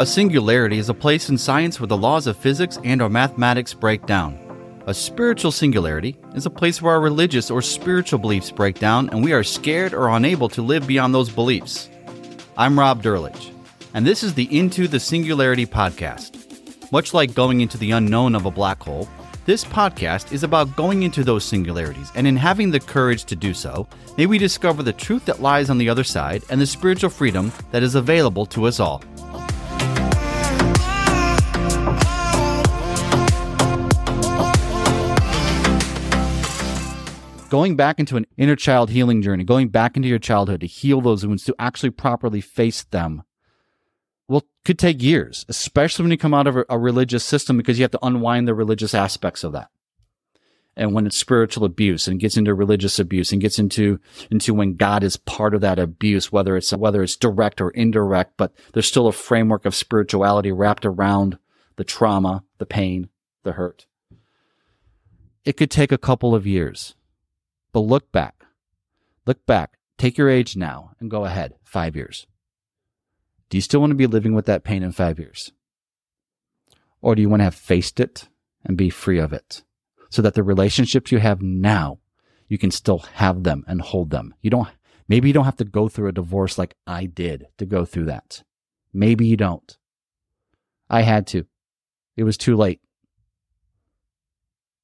A singularity is a place in science where the laws of physics and or mathematics break down. A spiritual singularity is a place where our religious or spiritual beliefs break down and we are scared or unable to live beyond those beliefs. I'm Rob Drlich, and this is the Into the Singularity podcast. Much like going into the unknown of a black hole, this podcast is about going into those singularities, and in having the courage to do so, may we discover the truth that lies on the other side and the spiritual freedom that is available to us all. Going back into an inner child healing journey, going back into your childhood to heal those wounds, to actually properly face them, well, could take years, especially when you come out of a, a religious system because you have to unwind the religious aspects of that and when it's spiritual abuse and gets into religious abuse and gets into into when God is part of that abuse, whether it's whether it's direct or indirect, but there's still a framework of spirituality wrapped around the trauma, the pain, the hurt. It could take a couple of years. But look back. Look back. Take your age now and go ahead five years. Do you still want to be living with that pain in five years? Or do you want to have faced it and be free of it so that the relationships you have now, you can still have them and hold them? You don't, maybe you don't have to go through a divorce like I did to go through that. Maybe you don't. I had to. It was too late.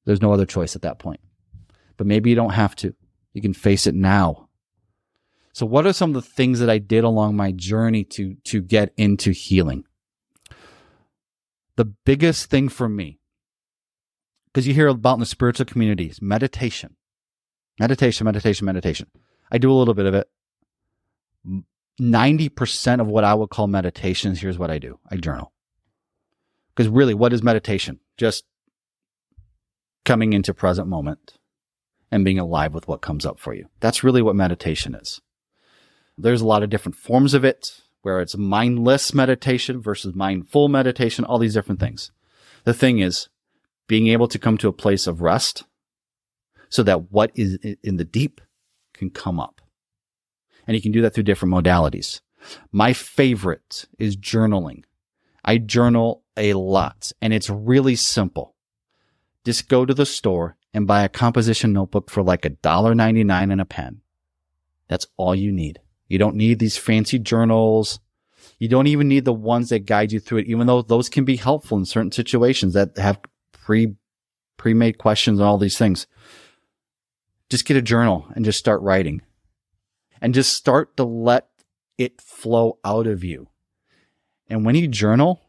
There's no other choice at that point. But maybe you don't have to. You can face it now so what are some of the things that I did along my journey to, to get into healing? The biggest thing for me, because you hear about in the spiritual communities, meditation, meditation, meditation, meditation. I do a little bit of it. 90% of what I would call meditations, here's what I do. I journal. Because really, what is meditation? Just coming into present moment and being alive with what comes up for you. That's really what meditation is. There's a lot of different forms of it where it's mindless meditation versus mindful meditation, all these different things. The thing is being able to come to a place of rest so that what is in the deep can come up. And you can do that through different modalities. My favorite is journaling. I journal a lot and it's really simple. Just go to the store and buy a composition notebook for like a dollar ninety nine and a pen. That's all you need. You don't need these fancy journals. You don't even need the ones that guide you through it, even though those can be helpful in certain situations that have pre pre-made questions and all these things. Just get a journal and just start writing. And just start to let it flow out of you. And when you journal,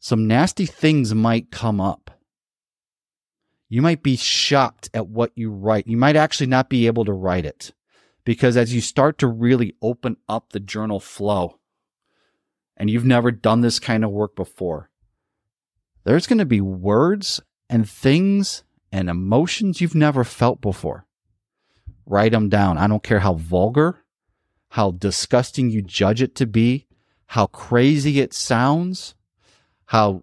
some nasty things might come up. You might be shocked at what you write. You might actually not be able to write it because as you start to really open up the journal flow and you've never done this kind of work before, there's going to be words and things and emotions you've never felt before. Write them down. I don't care how vulgar, how disgusting you judge it to be, how crazy it sounds, how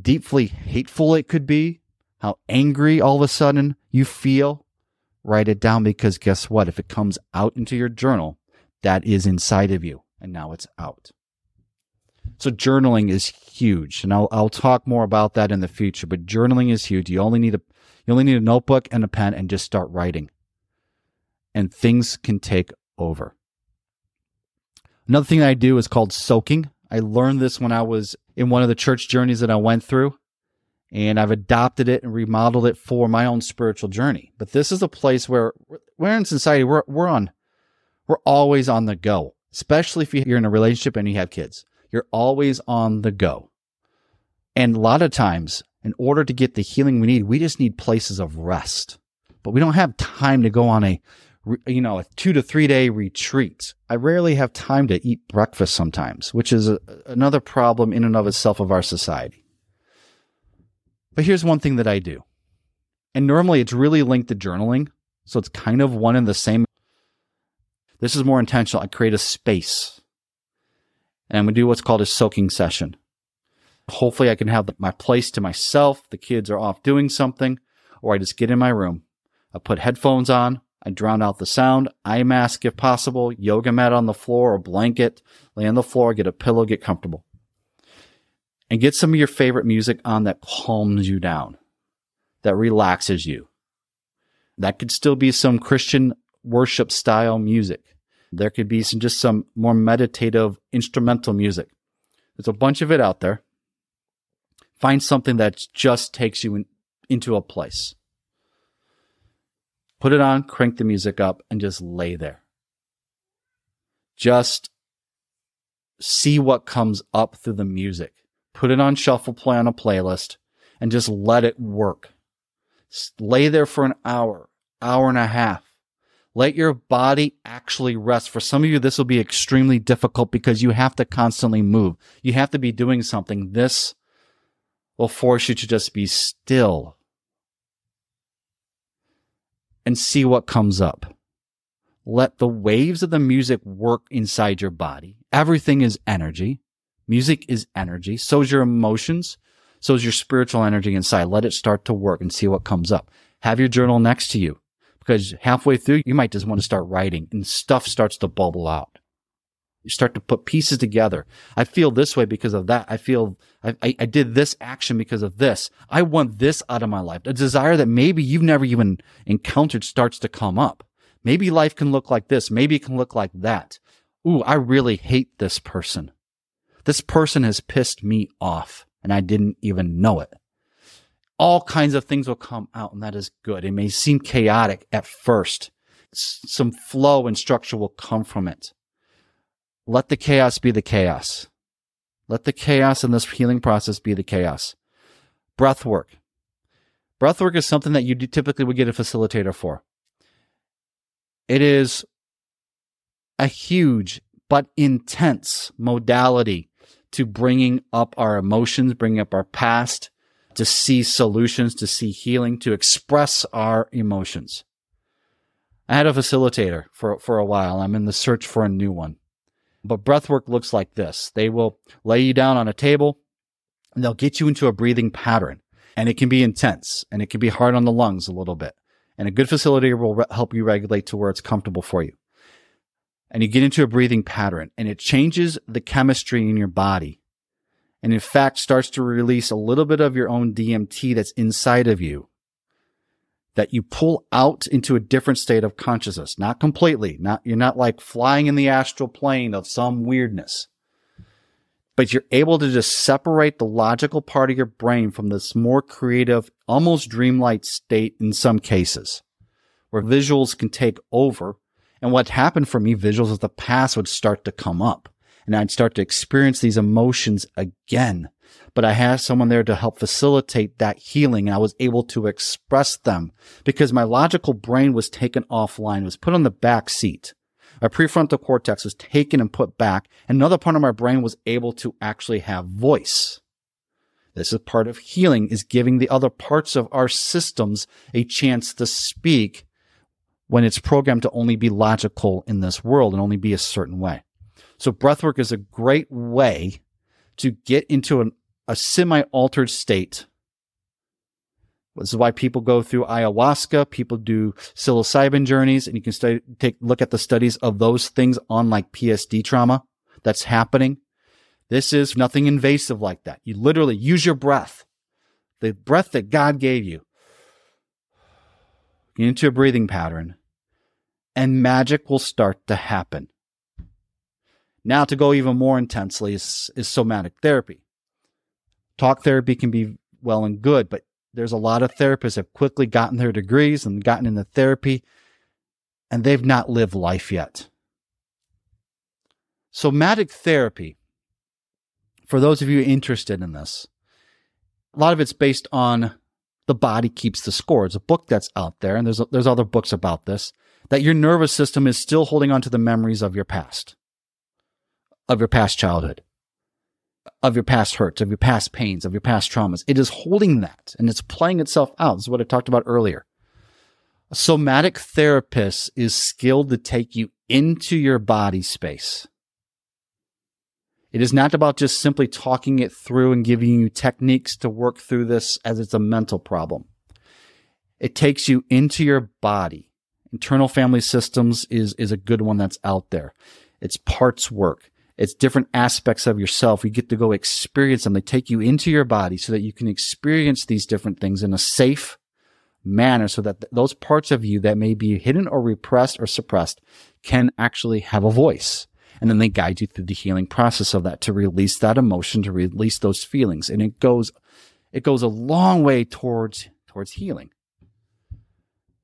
deeply hateful it could be, how angry all of a sudden you feel write it down because guess what? If it comes out into your journal, that is inside of you and now it's out. So journaling is huge. And I'll, I'll talk more about that in the future, but journaling is huge. You only need a, you only need a notebook and a pen and just start writing and things can take over. Another thing that I do is called soaking. I learned this when I was in one of the church journeys that I went through and I've adopted it and remodeled it for my own spiritual journey. But this is a place where we're in society, we're, we're on, we're always on the go, especially if you're in a relationship and you have kids. You're always on the go. And a lot of times, in order to get the healing we need, we just need places of rest. But we don't have time to go on a, you know, a two to three day retreat. I rarely have time to eat breakfast sometimes, which is a, another problem in and of itself of our society. But here's one thing that I do. And normally it's really linked to journaling. So it's kind of one and the same. This is more intentional. I create a space and I'm going to do what's called a soaking session. Hopefully I can have my place to myself. The kids are off doing something or I just get in my room. I put headphones on. I drown out the sound, eye mask if possible, yoga mat on the floor or blanket, lay on the floor, get a pillow, get comfortable. And get some of your favorite music on that calms you down, that relaxes you. That could still be some Christian worship style music. There could be some just some more meditative instrumental music. There's a bunch of it out there. Find something that just takes you in, into a place. Put it on, crank the music up, and just lay there. Just see what comes up through the music. Put it on shuffle play on a playlist and just let it work. Lay there for an hour, hour and a half. Let your body actually rest. For some of you, this will be extremely difficult because you have to constantly move. You have to be doing something. This will force you to just be still and see what comes up. Let the waves of the music work inside your body. Everything is energy. Music is energy. So is your emotions. So is your spiritual energy inside. Let it start to work and see what comes up. Have your journal next to you because halfway through, you might just want to start writing and stuff starts to bubble out. You start to put pieces together. I feel this way because of that. I feel I, I, I, did this action because of this. I want this out of my life. A desire that maybe you've never even encountered starts to come up. Maybe life can look like this. Maybe it can look like that. Ooh, I really hate this person. This person has pissed me off and I didn't even know it all kinds of things will come out, and that is good. It may seem chaotic at first. Some flow and structure will come from it. Let the chaos be the chaos. Let the chaos in this healing process be the chaos. Breath work. Breath work is something that you typically would get a facilitator for. It is a huge but intense modality to bringing up our emotions, bringing up our past, to see solutions, to see healing, to express our emotions. I had a facilitator for, for a while. I'm in the search for a new one. But breathwork looks like this. They will lay you down on a table and they'll get you into a breathing pattern. And it can be intense and it can be hard on the lungs a little bit. And a good facilitator will re- help you regulate to where it's comfortable for you. And you get into a breathing pattern and it changes the chemistry in your body. And in fact starts to release a little bit of your own DMT that's inside of you that you pull out into a different state of consciousness, not completely, not, you're not like flying in the astral plane of some weirdness, but you're able to just separate the logical part of your brain from this more creative, almost dreamlike state in some cases where visuals can take over. And what happened for me, visuals of the past would start to come up and I'd start to experience these emotions again. But I had someone there to help facilitate that healing. And I was able to express them because my logical brain was taken offline, was put on the back seat. My prefrontal cortex was taken and put back. Another part of my brain was able to actually have voice. This is part of healing is giving the other parts of our systems a chance to speak when it's programmed to only be logical in this world and only be a certain way. So breathwork is a great way to get into an, a semi altered state. This is why people go through ayahuasca. People do psilocybin journeys, and you can study, take look at the studies of those things on like PSD trauma that's happening. This is nothing invasive like that. You literally use your breath, the breath that God gave you, into a breathing pattern, and magic will start to happen. Now, to go even more intensely is, is somatic therapy. Talk therapy can be well and good, but there's a lot of therapists have quickly gotten their degrees and gotten into therapy, and they've not lived life yet. Somatic therapy, for those of you interested in this, a lot of it's based on the body keeps the score. It's a book that's out there, and there's there's other books about this. That your nervous system is still holding on to the memories of your past of your past childhood, of your past hurts, of your past pains, of your past traumas. It is holding that and it's playing itself out. This is what I talked about earlier. A somatic therapist is skilled to take you into your body space. It is not about just simply talking it through and giving you techniques to work through this as it's a mental problem. It takes you into your body. Internal family systems is, is a good one that's out there. It's parts work. It's different aspects of yourself. You get to go experience them. They take you into your body so that you can experience these different things in a safe manner so that th- those parts of you that may be hidden or repressed or suppressed can actually have a voice. And then they guide you through the healing process of that to release that emotion, to release those feelings. And it goes, it goes a long way towards, towards healing.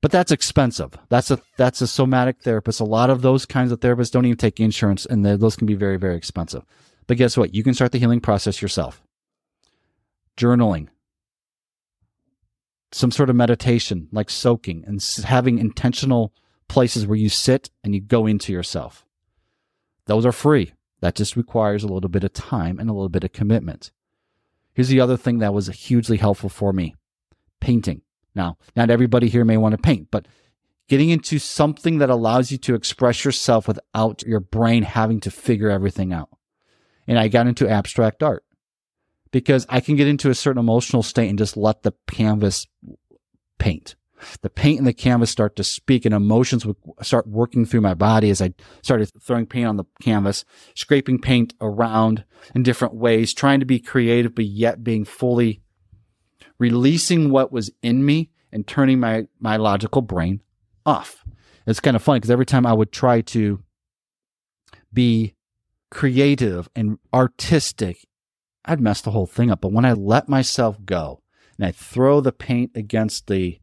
But that's expensive. That's a, that's a somatic therapist. A lot of those kinds of therapists don't even take insurance and those can be very, very expensive. But guess what? You can start the healing process yourself. Journaling, some sort of meditation like soaking and having intentional places where you sit and you go into yourself. Those are free. That just requires a little bit of time and a little bit of commitment. Here's the other thing that was hugely helpful for me painting. Now, not everybody here may want to paint, but getting into something that allows you to express yourself without your brain having to figure everything out. And I got into abstract art because I can get into a certain emotional state and just let the canvas paint. The paint and the canvas start to speak and emotions would start working through my body as I started throwing paint on the canvas, scraping paint around in different ways, trying to be creative, but yet being fully releasing what was in me and turning my, my logical brain off. It's kind of funny because every time I would try to be creative and artistic I'd mess the whole thing up. But when I let myself go and I throw the paint against the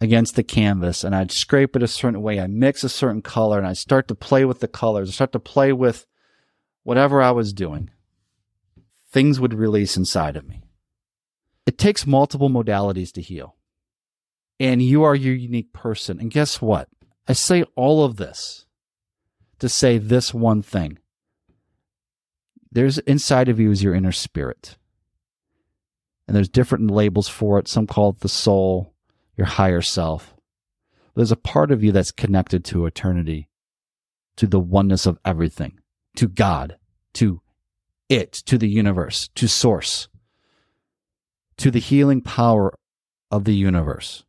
against the canvas and I'd scrape it a certain way, I mix a certain color and I start to play with the colors, I start to play with whatever I was doing, things would release inside of me. It takes multiple modalities to heal. And you are your unique person. And guess what? I say all of this to say this one thing there's inside of you is your inner spirit. And there's different labels for it. Some call it the soul, your higher self. There's a part of you that's connected to eternity, to the oneness of everything, to God, to it, to the universe, to source, to the healing power of the universe.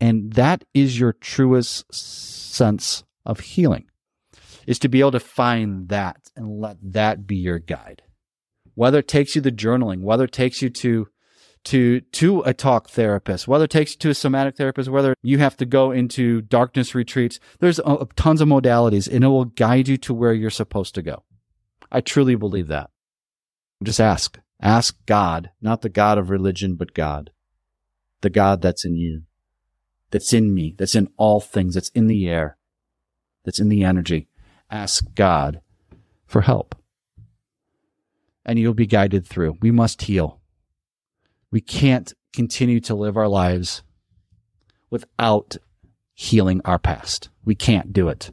And that is your truest sense of healing is to be able to find that and let that be your guide. Whether it takes you to journaling, whether it takes you to to to a talk therapist, whether it takes you to a somatic therapist, whether you have to go into darkness retreats, there's tons of modalities and it will guide you to where you're supposed to go. I truly believe that. Just ask. Ask God, not the God of religion, but God. The God that's in you, that's in me, that's in all things, that's in the air, that's in the energy ask God for help. And you'll be guided through. We must heal. We can't continue to live our lives without healing our past. We can't do it.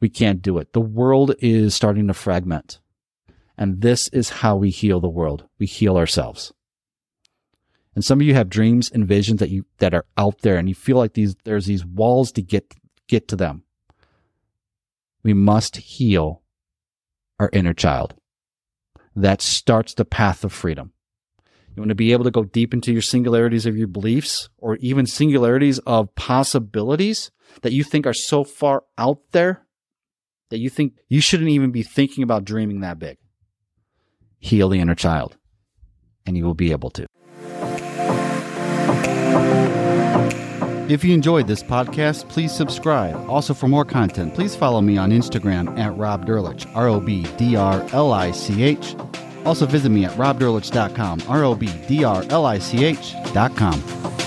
We can't do it. The world is starting to fragment. And this is how we heal the world. We heal ourselves. And some of you have dreams and visions that you that are out there and you feel like these there's these walls to get get to them we must heal our inner child. That starts the path of freedom. You want to be able to go deep into your singularities of your beliefs or even singularities of possibilities that you think are so far out there that you think you shouldn't even be thinking about dreaming that big. Heal the inner child, and you will be able to. If you enjoyed this podcast, please subscribe. Also, for more content, please follow me on Instagram at Rob Drlich, R O B D R L I C H. Also, visit me at robdrlich.com, R O B D R L I C H.com.